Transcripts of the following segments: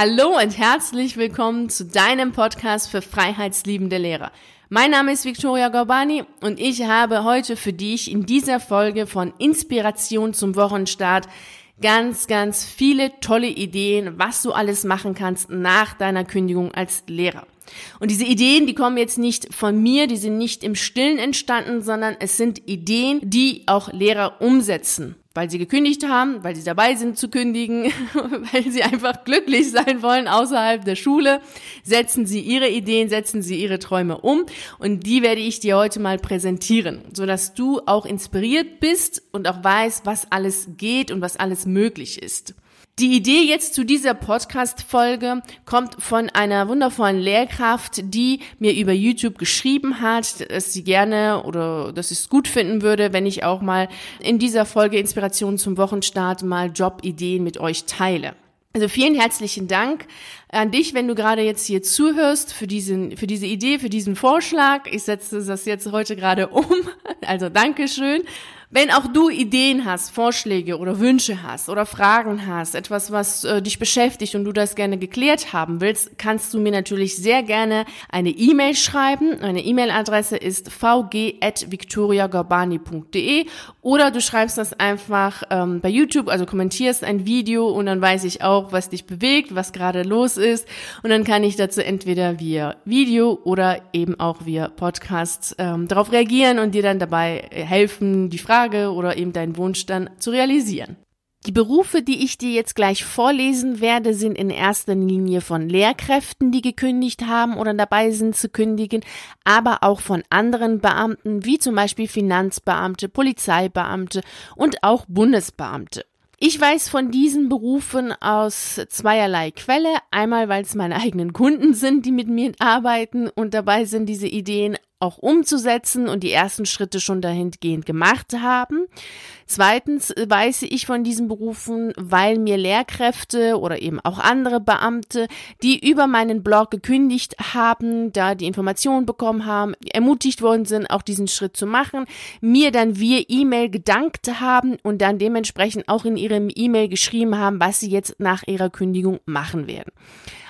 Hallo und herzlich willkommen zu deinem Podcast für freiheitsliebende Lehrer. Mein Name ist Victoria Gorbani und ich habe heute für dich in dieser Folge von Inspiration zum Wochenstart ganz, ganz viele tolle Ideen, was du alles machen kannst nach deiner Kündigung als Lehrer. Und diese Ideen, die kommen jetzt nicht von mir, die sind nicht im Stillen entstanden, sondern es sind Ideen, die auch Lehrer umsetzen weil sie gekündigt haben, weil sie dabei sind zu kündigen, weil sie einfach glücklich sein wollen außerhalb der Schule, setzen sie ihre Ideen, setzen sie ihre Träume um und die werde ich dir heute mal präsentieren, so dass du auch inspiriert bist und auch weißt, was alles geht und was alles möglich ist. Die Idee jetzt zu dieser Podcast-Folge kommt von einer wundervollen Lehrkraft, die mir über YouTube geschrieben hat, dass sie gerne oder dass es gut finden würde, wenn ich auch mal in dieser Folge Inspiration zum Wochenstart mal Jobideen mit euch teile. Also vielen herzlichen Dank an dich, wenn du gerade jetzt hier zuhörst für diesen, für diese Idee, für diesen Vorschlag. Ich setze das jetzt heute gerade um. Also Dankeschön. Wenn auch du Ideen hast, Vorschläge oder Wünsche hast oder Fragen hast, etwas, was äh, dich beschäftigt und du das gerne geklärt haben willst, kannst du mir natürlich sehr gerne eine E-Mail schreiben. Meine E-Mail-Adresse ist vg.victoriagorbani.de oder du schreibst das einfach ähm, bei YouTube, also kommentierst ein Video und dann weiß ich auch, was dich bewegt, was gerade los ist und dann kann ich dazu entweder via Video oder eben auch via Podcast ähm, darauf reagieren und dir dann dabei helfen, die Frage Frage oder eben deinen Wunsch dann zu realisieren. Die Berufe, die ich dir jetzt gleich vorlesen werde, sind in erster Linie von Lehrkräften, die gekündigt haben oder dabei sind zu kündigen, aber auch von anderen Beamten, wie zum Beispiel Finanzbeamte, Polizeibeamte und auch Bundesbeamte. Ich weiß von diesen Berufen aus zweierlei Quelle. Einmal, weil es meine eigenen Kunden sind, die mit mir arbeiten und dabei sind, diese Ideen auch umzusetzen und die ersten Schritte schon dahingehend gemacht haben. Zweitens weiß ich von diesen Berufen, weil mir Lehrkräfte oder eben auch andere Beamte, die über meinen Blog gekündigt haben, da die Informationen bekommen haben, ermutigt worden sind, auch diesen Schritt zu machen, mir dann via E-Mail gedankt haben und dann dementsprechend auch in ihrem E-Mail geschrieben haben, was sie jetzt nach ihrer Kündigung machen werden.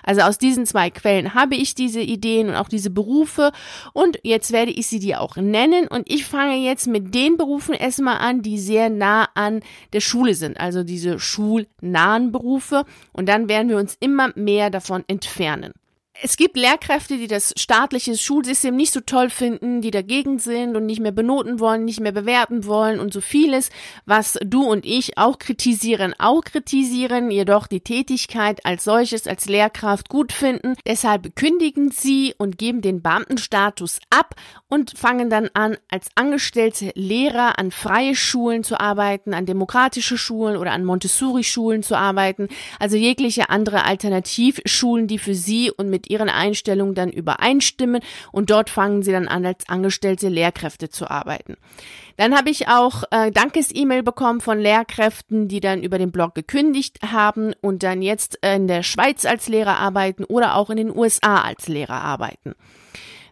Also aus diesen zwei Quellen habe ich diese Ideen und auch diese Berufe und jetzt werde ich sie dir auch nennen und ich fange jetzt mit den Berufen erstmal an, die sehr nah an der Schule sind, also diese schulnahen Berufe und dann werden wir uns immer mehr davon entfernen. Es gibt Lehrkräfte, die das staatliche Schulsystem nicht so toll finden, die dagegen sind und nicht mehr benoten wollen, nicht mehr bewerten wollen und so vieles, was du und ich auch kritisieren, auch kritisieren, jedoch die Tätigkeit als solches als Lehrkraft gut finden. Deshalb kündigen sie und geben den Beamtenstatus ab und fangen dann an, als angestellte Lehrer an freie Schulen zu arbeiten, an demokratische Schulen oder an Montessori-Schulen zu arbeiten, also jegliche andere Alternativschulen, die für sie und mit ihren Einstellungen dann übereinstimmen und dort fangen sie dann an, als angestellte Lehrkräfte zu arbeiten. Dann habe ich auch äh, Dankes-E-Mail bekommen von Lehrkräften, die dann über den Blog gekündigt haben und dann jetzt in der Schweiz als Lehrer arbeiten oder auch in den USA als Lehrer arbeiten.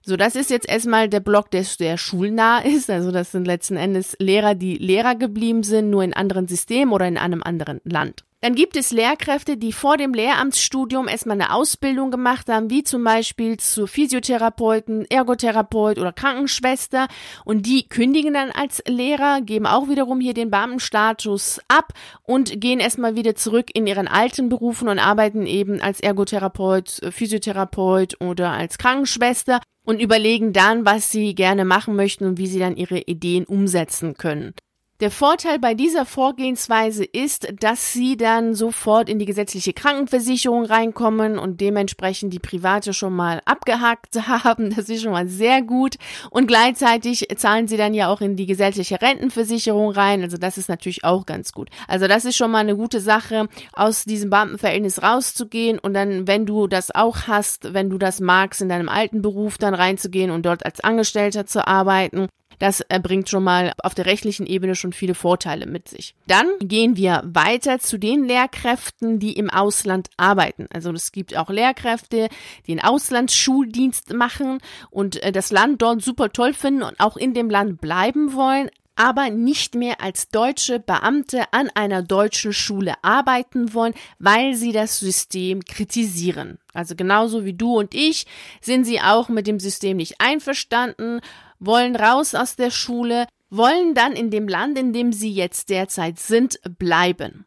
So, das ist jetzt erstmal der Blog, der, der schulnah ist. Also das sind letzten Endes Lehrer, die Lehrer geblieben sind, nur in anderen Systemen oder in einem anderen Land. Dann gibt es Lehrkräfte, die vor dem Lehramtsstudium erstmal eine Ausbildung gemacht haben, wie zum Beispiel zu Physiotherapeuten, Ergotherapeut oder Krankenschwester und die kündigen dann als Lehrer, geben auch wiederum hier den Beamtenstatus ab und gehen erstmal wieder zurück in ihren alten Berufen und arbeiten eben als Ergotherapeut, Physiotherapeut oder als Krankenschwester und überlegen dann, was sie gerne machen möchten und wie sie dann ihre Ideen umsetzen können. Der Vorteil bei dieser Vorgehensweise ist, dass Sie dann sofort in die gesetzliche Krankenversicherung reinkommen und dementsprechend die private schon mal abgehakt haben. Das ist schon mal sehr gut. Und gleichzeitig zahlen Sie dann ja auch in die gesetzliche Rentenversicherung rein. Also das ist natürlich auch ganz gut. Also das ist schon mal eine gute Sache, aus diesem Beamtenverhältnis rauszugehen und dann, wenn du das auch hast, wenn du das magst, in deinem alten Beruf dann reinzugehen und dort als Angestellter zu arbeiten. Das bringt schon mal auf der rechtlichen Ebene schon viele Vorteile mit sich. Dann gehen wir weiter zu den Lehrkräften, die im Ausland arbeiten. Also es gibt auch Lehrkräfte, die einen Auslandsschuldienst machen und äh, das Land dort super toll finden und auch in dem Land bleiben wollen, aber nicht mehr als deutsche Beamte an einer deutschen Schule arbeiten wollen, weil sie das System kritisieren. Also genauso wie du und ich sind sie auch mit dem System nicht einverstanden, wollen raus aus der Schule, wollen dann in dem Land, in dem sie jetzt derzeit sind, bleiben.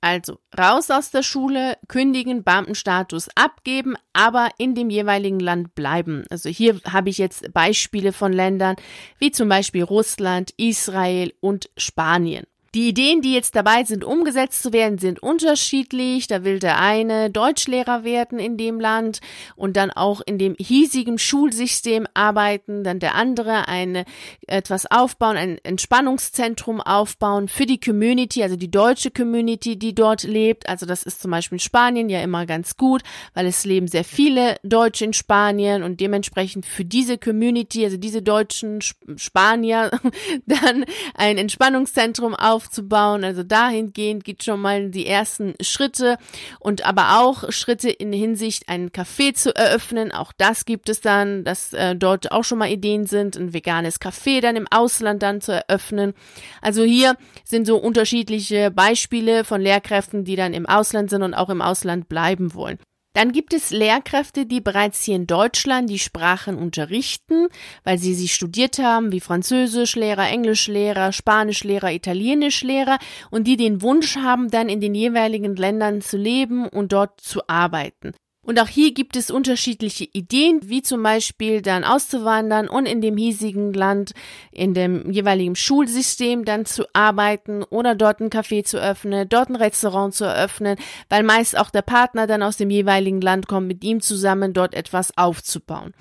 Also raus aus der Schule, kündigen, Beamtenstatus abgeben, aber in dem jeweiligen Land bleiben. Also hier habe ich jetzt Beispiele von Ländern wie zum Beispiel Russland, Israel und Spanien. Die Ideen, die jetzt dabei sind, umgesetzt zu werden, sind unterschiedlich. Da will der eine Deutschlehrer werden in dem Land und dann auch in dem hiesigen Schulsystem arbeiten, dann der andere eine etwas aufbauen, ein Entspannungszentrum aufbauen für die Community, also die deutsche Community, die dort lebt. Also das ist zum Beispiel in Spanien ja immer ganz gut, weil es leben sehr viele Deutsche in Spanien und dementsprechend für diese Community, also diese deutschen Spanier, dann ein Entspannungszentrum aufbauen aufzubauen. Also dahingehend geht schon mal die ersten Schritte und aber auch Schritte in Hinsicht, einen Café zu eröffnen. Auch das gibt es dann, dass äh, dort auch schon mal Ideen sind, ein veganes Café dann im Ausland dann zu eröffnen. Also hier sind so unterschiedliche Beispiele von Lehrkräften, die dann im Ausland sind und auch im Ausland bleiben wollen. Dann gibt es Lehrkräfte, die bereits hier in Deutschland die Sprachen unterrichten, weil sie sie studiert haben, wie Französischlehrer, Englischlehrer, Spanischlehrer, Italienischlehrer und die den Wunsch haben, dann in den jeweiligen Ländern zu leben und dort zu arbeiten. Und auch hier gibt es unterschiedliche Ideen, wie zum Beispiel dann auszuwandern und in dem hiesigen Land, in dem jeweiligen Schulsystem dann zu arbeiten oder dort ein Café zu öffnen, dort ein Restaurant zu eröffnen, weil meist auch der Partner dann aus dem jeweiligen Land kommt, mit ihm zusammen dort etwas aufzubauen.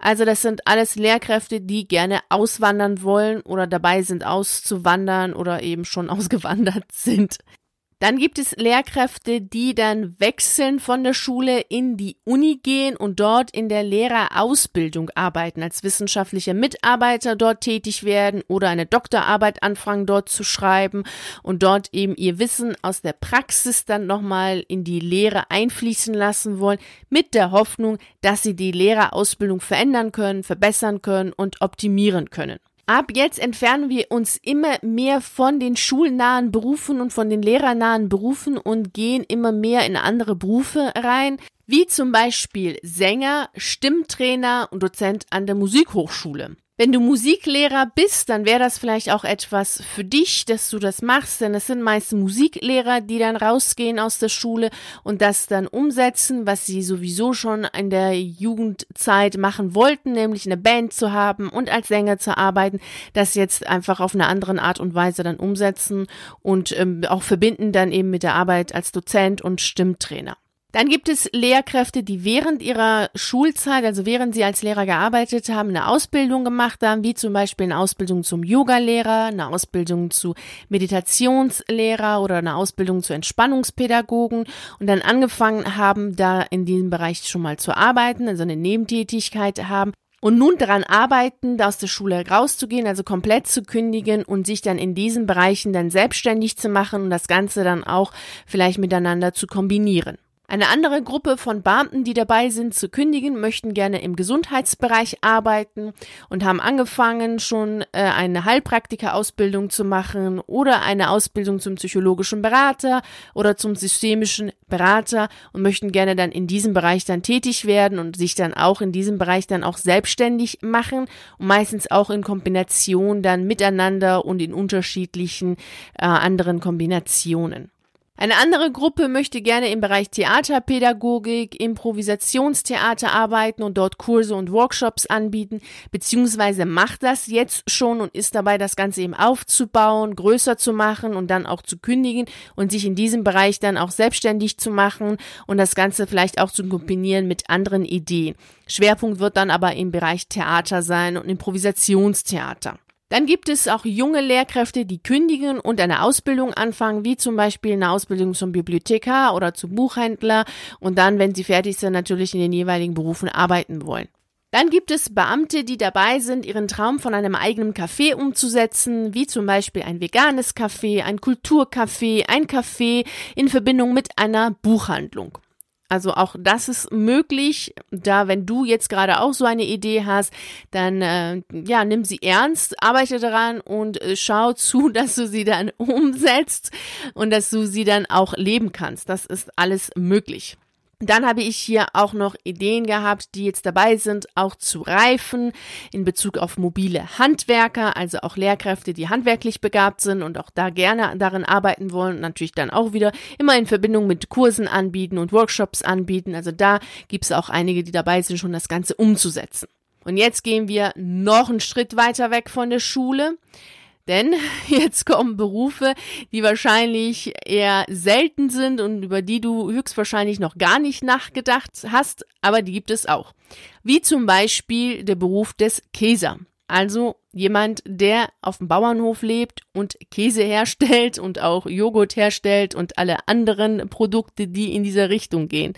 Also das sind alles Lehrkräfte, die gerne auswandern wollen oder dabei sind auszuwandern oder eben schon ausgewandert sind. Dann gibt es Lehrkräfte, die dann wechseln von der Schule in die Uni gehen und dort in der Lehrerausbildung arbeiten, als wissenschaftlicher Mitarbeiter dort tätig werden oder eine Doktorarbeit anfangen dort zu schreiben und dort eben ihr Wissen aus der Praxis dann nochmal in die Lehre einfließen lassen wollen, mit der Hoffnung, dass sie die Lehrerausbildung verändern können, verbessern können und optimieren können. Ab jetzt entfernen wir uns immer mehr von den schulnahen Berufen und von den lehrernahen Berufen und gehen immer mehr in andere Berufe rein, wie zum Beispiel Sänger, Stimmtrainer und Dozent an der Musikhochschule. Wenn du Musiklehrer bist, dann wäre das vielleicht auch etwas für dich, dass du das machst, denn es sind meist Musiklehrer, die dann rausgehen aus der Schule und das dann umsetzen, was sie sowieso schon in der Jugendzeit machen wollten, nämlich eine Band zu haben und als Sänger zu arbeiten, das jetzt einfach auf eine andere Art und Weise dann umsetzen und ähm, auch verbinden dann eben mit der Arbeit als Dozent und Stimmtrainer. Dann gibt es Lehrkräfte, die während ihrer Schulzeit, also während sie als Lehrer gearbeitet haben, eine Ausbildung gemacht haben, wie zum Beispiel eine Ausbildung zum Yogalehrer, eine Ausbildung zu Meditationslehrer oder eine Ausbildung zu Entspannungspädagogen und dann angefangen haben, da in diesem Bereich schon mal zu arbeiten, also eine Nebentätigkeit haben und nun daran arbeiten, da aus der Schule rauszugehen, also komplett zu kündigen und sich dann in diesen Bereichen dann selbstständig zu machen und das Ganze dann auch vielleicht miteinander zu kombinieren. Eine andere Gruppe von Beamten, die dabei sind zu kündigen, möchten gerne im Gesundheitsbereich arbeiten und haben angefangen, schon äh, eine Heilpraktika-Ausbildung zu machen oder eine Ausbildung zum psychologischen Berater oder zum systemischen Berater und möchten gerne dann in diesem Bereich dann tätig werden und sich dann auch in diesem Bereich dann auch selbstständig machen und meistens auch in Kombination dann miteinander und in unterschiedlichen äh, anderen Kombinationen. Eine andere Gruppe möchte gerne im Bereich Theaterpädagogik, Improvisationstheater arbeiten und dort Kurse und Workshops anbieten, beziehungsweise macht das jetzt schon und ist dabei, das Ganze eben aufzubauen, größer zu machen und dann auch zu kündigen und sich in diesem Bereich dann auch selbstständig zu machen und das Ganze vielleicht auch zu kombinieren mit anderen Ideen. Schwerpunkt wird dann aber im Bereich Theater sein und Improvisationstheater. Dann gibt es auch junge Lehrkräfte, die kündigen und eine Ausbildung anfangen, wie zum Beispiel eine Ausbildung zum Bibliothekar oder zum Buchhändler und dann, wenn sie fertig sind, natürlich in den jeweiligen Berufen arbeiten wollen. Dann gibt es Beamte, die dabei sind, ihren Traum von einem eigenen Café umzusetzen, wie zum Beispiel ein veganes Café, ein Kulturcafé, ein Café in Verbindung mit einer Buchhandlung. Also auch das ist möglich. Da, wenn du jetzt gerade auch so eine Idee hast, dann äh, ja, nimm sie ernst, arbeite daran und äh, schau zu, dass du sie dann umsetzt und dass du sie dann auch leben kannst. Das ist alles möglich. Dann habe ich hier auch noch Ideen gehabt, die jetzt dabei sind, auch zu reifen in Bezug auf mobile Handwerker, also auch Lehrkräfte, die handwerklich begabt sind und auch da gerne darin arbeiten wollen. Natürlich dann auch wieder immer in Verbindung mit Kursen anbieten und Workshops anbieten. Also da gibt es auch einige, die dabei sind, schon das Ganze umzusetzen. Und jetzt gehen wir noch einen Schritt weiter weg von der Schule. Denn jetzt kommen Berufe, die wahrscheinlich eher selten sind und über die du höchstwahrscheinlich noch gar nicht nachgedacht hast, aber die gibt es auch. Wie zum Beispiel der Beruf des Käser. Also jemand, der auf dem Bauernhof lebt und Käse herstellt und auch Joghurt herstellt und alle anderen Produkte, die in dieser Richtung gehen.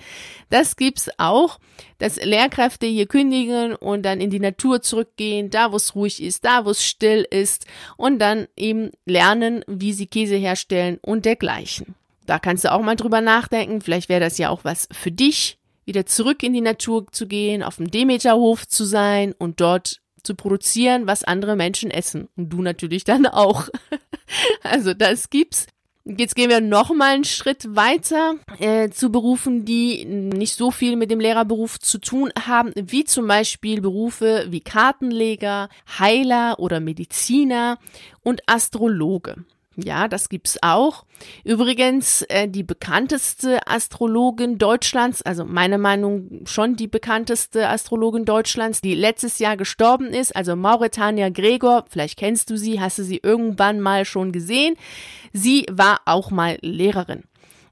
Das gibt's auch, dass Lehrkräfte hier kündigen und dann in die Natur zurückgehen, da wo es ruhig ist, da wo es still ist und dann eben lernen, wie sie Käse herstellen und dergleichen. Da kannst du auch mal drüber nachdenken. Vielleicht wäre das ja auch was für dich, wieder zurück in die Natur zu gehen, auf dem Demeterhof zu sein und dort zu produzieren, was andere Menschen essen. Und du natürlich dann auch. also das gibt's. Jetzt gehen wir noch mal einen Schritt weiter äh, zu Berufen, die nicht so viel mit dem Lehrerberuf zu tun haben, wie zum Beispiel Berufe wie Kartenleger, Heiler oder Mediziner und Astrologe. Ja, das gibt's auch. Übrigens, äh, die bekannteste Astrologin Deutschlands, also meine Meinung schon die bekannteste Astrologin Deutschlands, die letztes Jahr gestorben ist, also Mauretania Gregor, vielleicht kennst du sie, hast du sie irgendwann mal schon gesehen. Sie war auch mal Lehrerin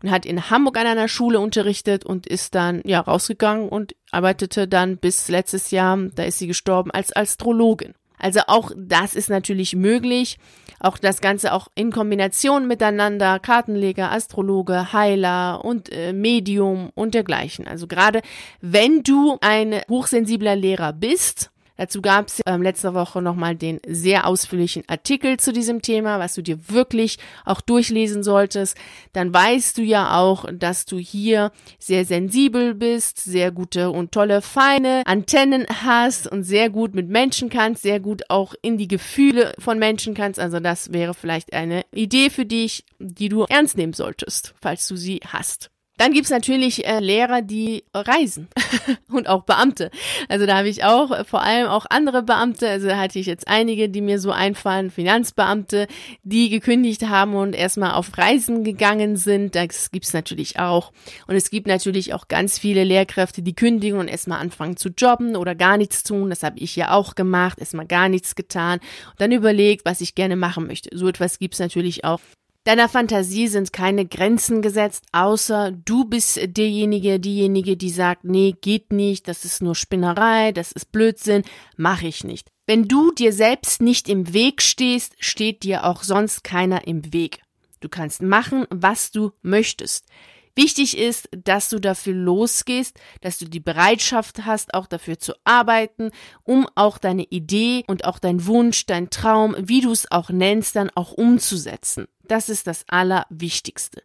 und hat in Hamburg an einer Schule unterrichtet und ist dann ja rausgegangen und arbeitete dann bis letztes Jahr, da ist sie gestorben, als Astrologin. Also auch das ist natürlich möglich. Auch das Ganze auch in Kombination miteinander, Kartenleger, Astrologe, Heiler und äh, Medium und dergleichen. Also gerade wenn du ein hochsensibler Lehrer bist, Dazu gab es ähm, letzte Woche nochmal den sehr ausführlichen Artikel zu diesem Thema, was du dir wirklich auch durchlesen solltest. Dann weißt du ja auch, dass du hier sehr sensibel bist, sehr gute und tolle, feine Antennen hast und sehr gut mit Menschen kannst, sehr gut auch in die Gefühle von Menschen kannst. Also das wäre vielleicht eine Idee für dich, die du ernst nehmen solltest, falls du sie hast. Dann gibt's natürlich äh, Lehrer, die reisen und auch Beamte. Also da habe ich auch äh, vor allem auch andere Beamte, also da hatte ich jetzt einige, die mir so einfallen, Finanzbeamte, die gekündigt haben und erstmal auf Reisen gegangen sind. Das gibt's natürlich auch. Und es gibt natürlich auch ganz viele Lehrkräfte, die kündigen und erstmal anfangen zu jobben oder gar nichts tun. Das habe ich ja auch gemacht, erstmal gar nichts getan und dann überlegt, was ich gerne machen möchte. So etwas gibt's natürlich auch. Deiner Fantasie sind keine Grenzen gesetzt, außer du bist derjenige, diejenige, die sagt, nee, geht nicht, das ist nur Spinnerei, das ist Blödsinn, mach ich nicht. Wenn du dir selbst nicht im Weg stehst, steht dir auch sonst keiner im Weg. Du kannst machen, was du möchtest. Wichtig ist, dass du dafür losgehst, dass du die Bereitschaft hast, auch dafür zu arbeiten, um auch deine Idee und auch dein Wunsch, dein Traum, wie du es auch nennst, dann auch umzusetzen. Das ist das Allerwichtigste.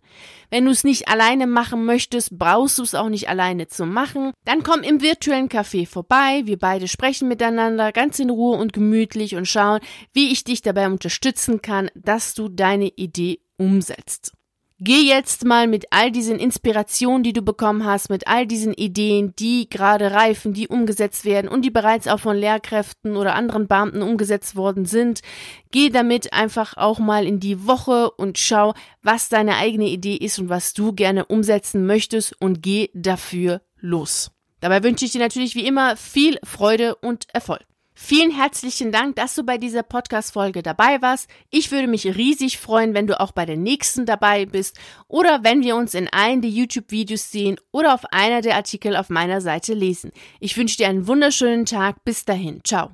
Wenn du es nicht alleine machen möchtest, brauchst du es auch nicht alleine zu machen. Dann komm im virtuellen Café vorbei. Wir beide sprechen miteinander ganz in Ruhe und gemütlich und schauen, wie ich dich dabei unterstützen kann, dass du deine Idee umsetzt. Geh jetzt mal mit all diesen Inspirationen, die du bekommen hast, mit all diesen Ideen, die gerade reifen, die umgesetzt werden und die bereits auch von Lehrkräften oder anderen Beamten umgesetzt worden sind. Geh damit einfach auch mal in die Woche und schau, was deine eigene Idee ist und was du gerne umsetzen möchtest und geh dafür los. Dabei wünsche ich dir natürlich wie immer viel Freude und Erfolg. Vielen herzlichen Dank, dass du bei dieser Podcast-Folge dabei warst. Ich würde mich riesig freuen, wenn du auch bei der nächsten dabei bist oder wenn wir uns in einem der YouTube-Videos sehen oder auf einer der Artikel auf meiner Seite lesen. Ich wünsche dir einen wunderschönen Tag. Bis dahin. Ciao.